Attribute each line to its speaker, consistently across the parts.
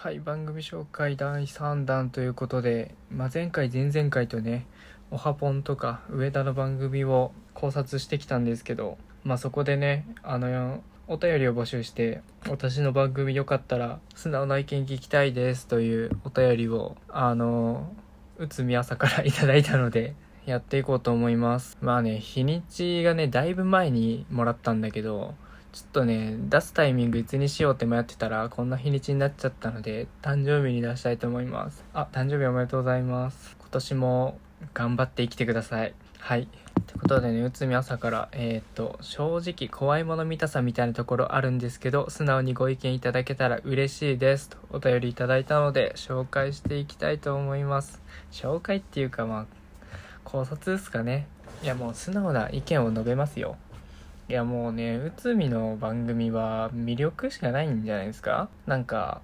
Speaker 1: はい番組紹介第3弾ということで、まあ、前回前々回とねおはぽんとか上田の番組を考察してきたんですけど、まあ、そこでねあのお便りを募集して私の番組よかったら素直な意見聞きたいですというお便りをあの内海朝からいただいたのでやっていこうと思います。まあね日にちがねだいぶ前にもらったんだけどちょっとね、出すタイミングいつにしようって迷ってたら、こんな日にちになっちゃったので、誕生日に出したいと思います。あ、誕生日おめでとうございます。今年も頑張って生きてください。はい。ってことでね、内海朝から、えー、っと、正直怖いもの見たさみたいなところあるんですけど、素直にご意見いただけたら嬉しいです。とお便りいただいたので、紹介していきたいと思います。紹介っていうかまあ、考察ですかね。いやもう素直な意見を述べますよ。いやもうね、内海の番組は魅力しかないんじゃないですか？なんか、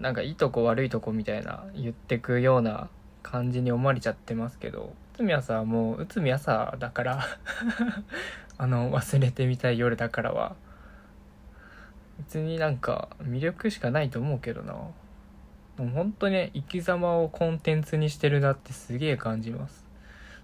Speaker 1: なんかいいとこ悪いとこみたいな言ってくような感じに思われちゃってますけど、内海朝はもう内海朝だから あの、忘れてみたい夜だからは、別になんか魅力しかないと思うけどな。もう本当に生き様をコンテンツにしてるなってすげえ感じます。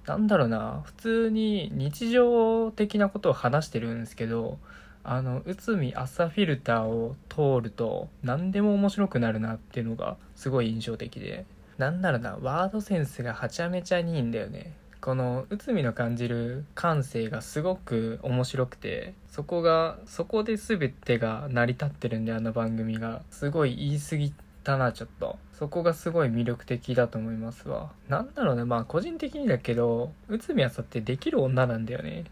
Speaker 1: なんだろうな、普通に日常的なことを話してるんですけど、あの、内海朝フィルターを通ると何でも面白くなるなっていうのがすごい印象的で。なんだろうな、ワードセンスがはちゃめちゃにいいんだよね。この内海の感じる感性がすごく面白くて、そこが、そこで全てが成り立ってるんで、あの番組が。すごい言い過ぎたな、ちょっと。そこがすごい魅力的だと思いますわ。なんだろうね、まあ個人的にだけど、内海朝ってできる女なんだよね。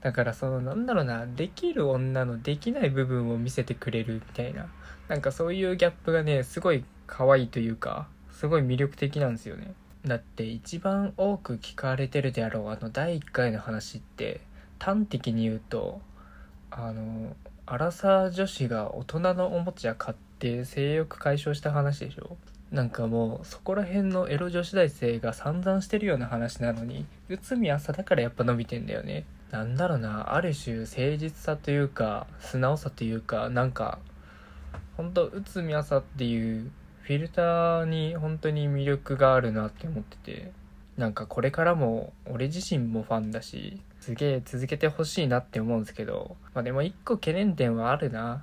Speaker 1: だからそのなんだろうな、できる女のできない部分を見せてくれるみたいな。なんかそういうギャップがね、すごい可愛いというか、すごい魅力的なんですよね。だって一番多く聞かれてるであろうあの第1回の話って端的に言うとあのアラサー女子が大人のおもちゃ買ってって性欲解消した話でしょ？なんかもうそこら辺のエロ女子大生が散々してるような話なのに内海朝だからやっぱ伸びてんだよね。なんだろうなある種誠実さというか素直さというかなんかほんと内海朝っていうフィルターに本当に魅力があるなって思っててなんかこれからも俺自身もファンだしすげえ続けてほしいなって思うんですけどまあでも一個懸念点はあるな。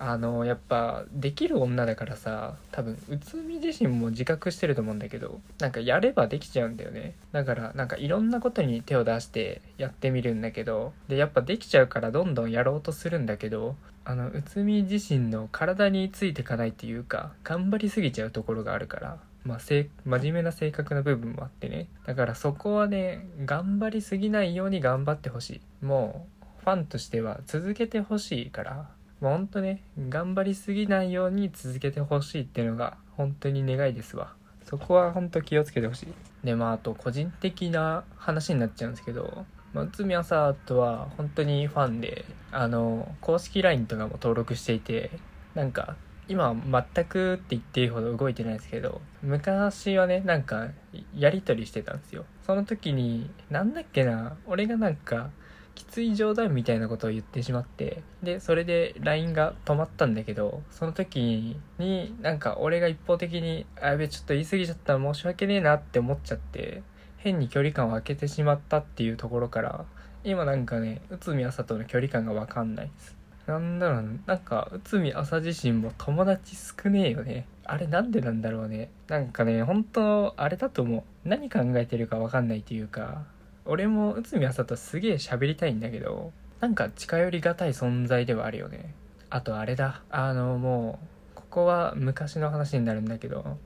Speaker 1: あのやっぱできる女だからさ多分内海自身も自覚してると思うんだけどなんかやればできちゃうんだよね。だからなんかいろんなことに手を出してやってみるんだけどでやっぱできちゃうからどんどんやろうとするんだけどあの内海自身の体についてかないっていうか頑張りすぎちゃうところがあるからまあ、真面目な性格な部分もあってね。だからそこはね頑張りすぎないように頑張ってほしい。もうファンとしては続けてほしいからもうほんとね、頑張りすぎないように続けてほしいっていうのが本当に願いですわ。そこは本当気をつけてほしい。で、まあ、あと個人的な話になっちゃうんですけど、まあ、内海朝とは本当にファンで、あの、公式 LINE とかも登録していて、なんか、今は全くって言っていいほど動いてないですけど、昔はね、なんか、やりとりしてたんですよ。その時に、なんだっけな、俺がなんか、きつい冗談みたいなことを言ってしまってでそれで LINE が止まったんだけどその時になんか俺が一方的に「あやべちょっと言い過ぎちゃった申し訳ねえな」って思っちゃって変に距離感を空けてしまったっていうところから今なんかね内海朝との距離感が分かんないです。なんだろうなんか内海朝自身も友達少ねえよね。あれなんでなんだろうね。なんかね本当あれだと思う。何考えてるか分かんないっていうか俺も内海朝とすげえ喋りたいんだけどなんか近寄りがたい存在ではあるよね。あとあれだ。あのもうここは昔の話になるんだけど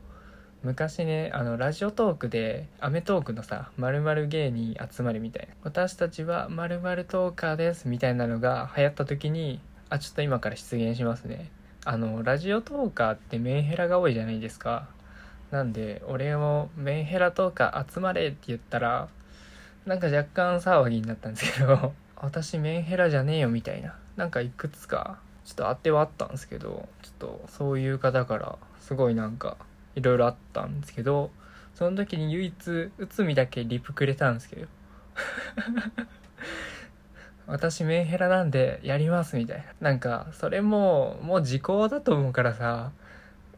Speaker 1: 昔ねあのラジオトークで『アメトーーク』のさ「まる芸人集まり」みたいな「私たちはまるトーカーです」みたいなのが流行った時にあちょっと今から出現しますね。あのラジオトーカーってメンヘラが多いじゃないですか。なんで俺もメンヘラトーカー集まれって言ったらなんか若干騒ぎになったんですけど 私メンヘラじゃねえよみたいな。なんかいくつかちょっと当てはあったんですけどちょっとそういう方からすごいなんかいろいろあったんですけどその時に唯一内海だけリプくれたんですけど 私メンヘラなんでやりますみたいな。なんかそれももう時効だと思うからさ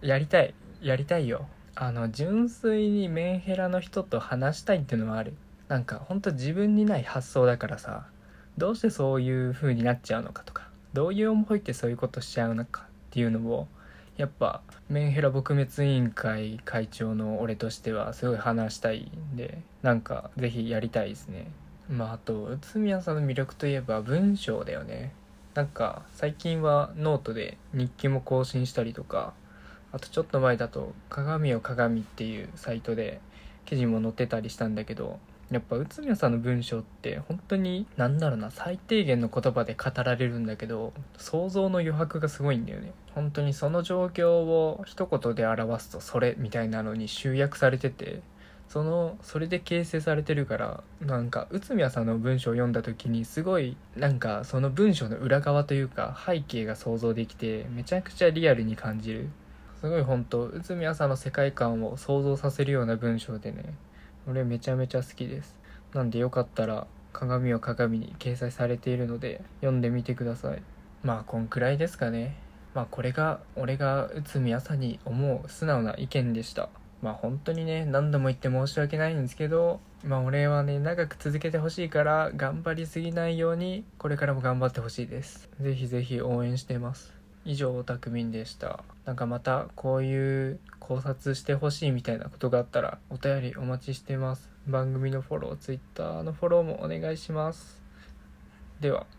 Speaker 1: やりたいやりたいよ。あの純粋にメンヘラの人と話したいっていうのはある。なんかほんと自分にない発想だからさどうしてそういう風になっちゃうのかとかどういう思いってそういうことしちゃうのかっていうのをやっぱメンヘラ撲滅委員会会長の俺としてはすごい話したいんでなんかぜひやりたいですね。まああと内宮さんの魅力といえば文章だよね。なんか最近はノートで日記も更新したりとかあとちょっと前だと「鏡を鏡」っていうサイトで記事も載ってたりしたんだけどやっぱ内宮さんの文章って本当に何だろうな最低限の言葉で語られるんだけど想像の余白がすごいんだよね。本当にその状況を一言で表すとそれみたいなのに集約されててそのそれで形成されてるからなんか内宮さんの文章を読んだ時にすごいなんかその文章の裏側というか背景が想像できてめちゃくちゃリアルに感じる。すごい本当内宮さんの世界観を想像させるような文章でね俺めちゃめちゃ好きです。なんでよかったら鏡を鏡に掲載されているので読んでみてください。まあこんくらいですかね。まあこれが俺が内海朝に思う素直な意見でした。まあ本当にね何度も言って申し訳ないんですけどまあ俺はね長く続けてほしいから頑張りすぎないようにこれからも頑張ってほしいです。ぜひぜひ応援してます。以上オタクミンでした。なんかまたこういう考察してほしいみたいなことがあったらお便りお待ちしてます。番組のフォロー Twitter のフォローもお願いします。では。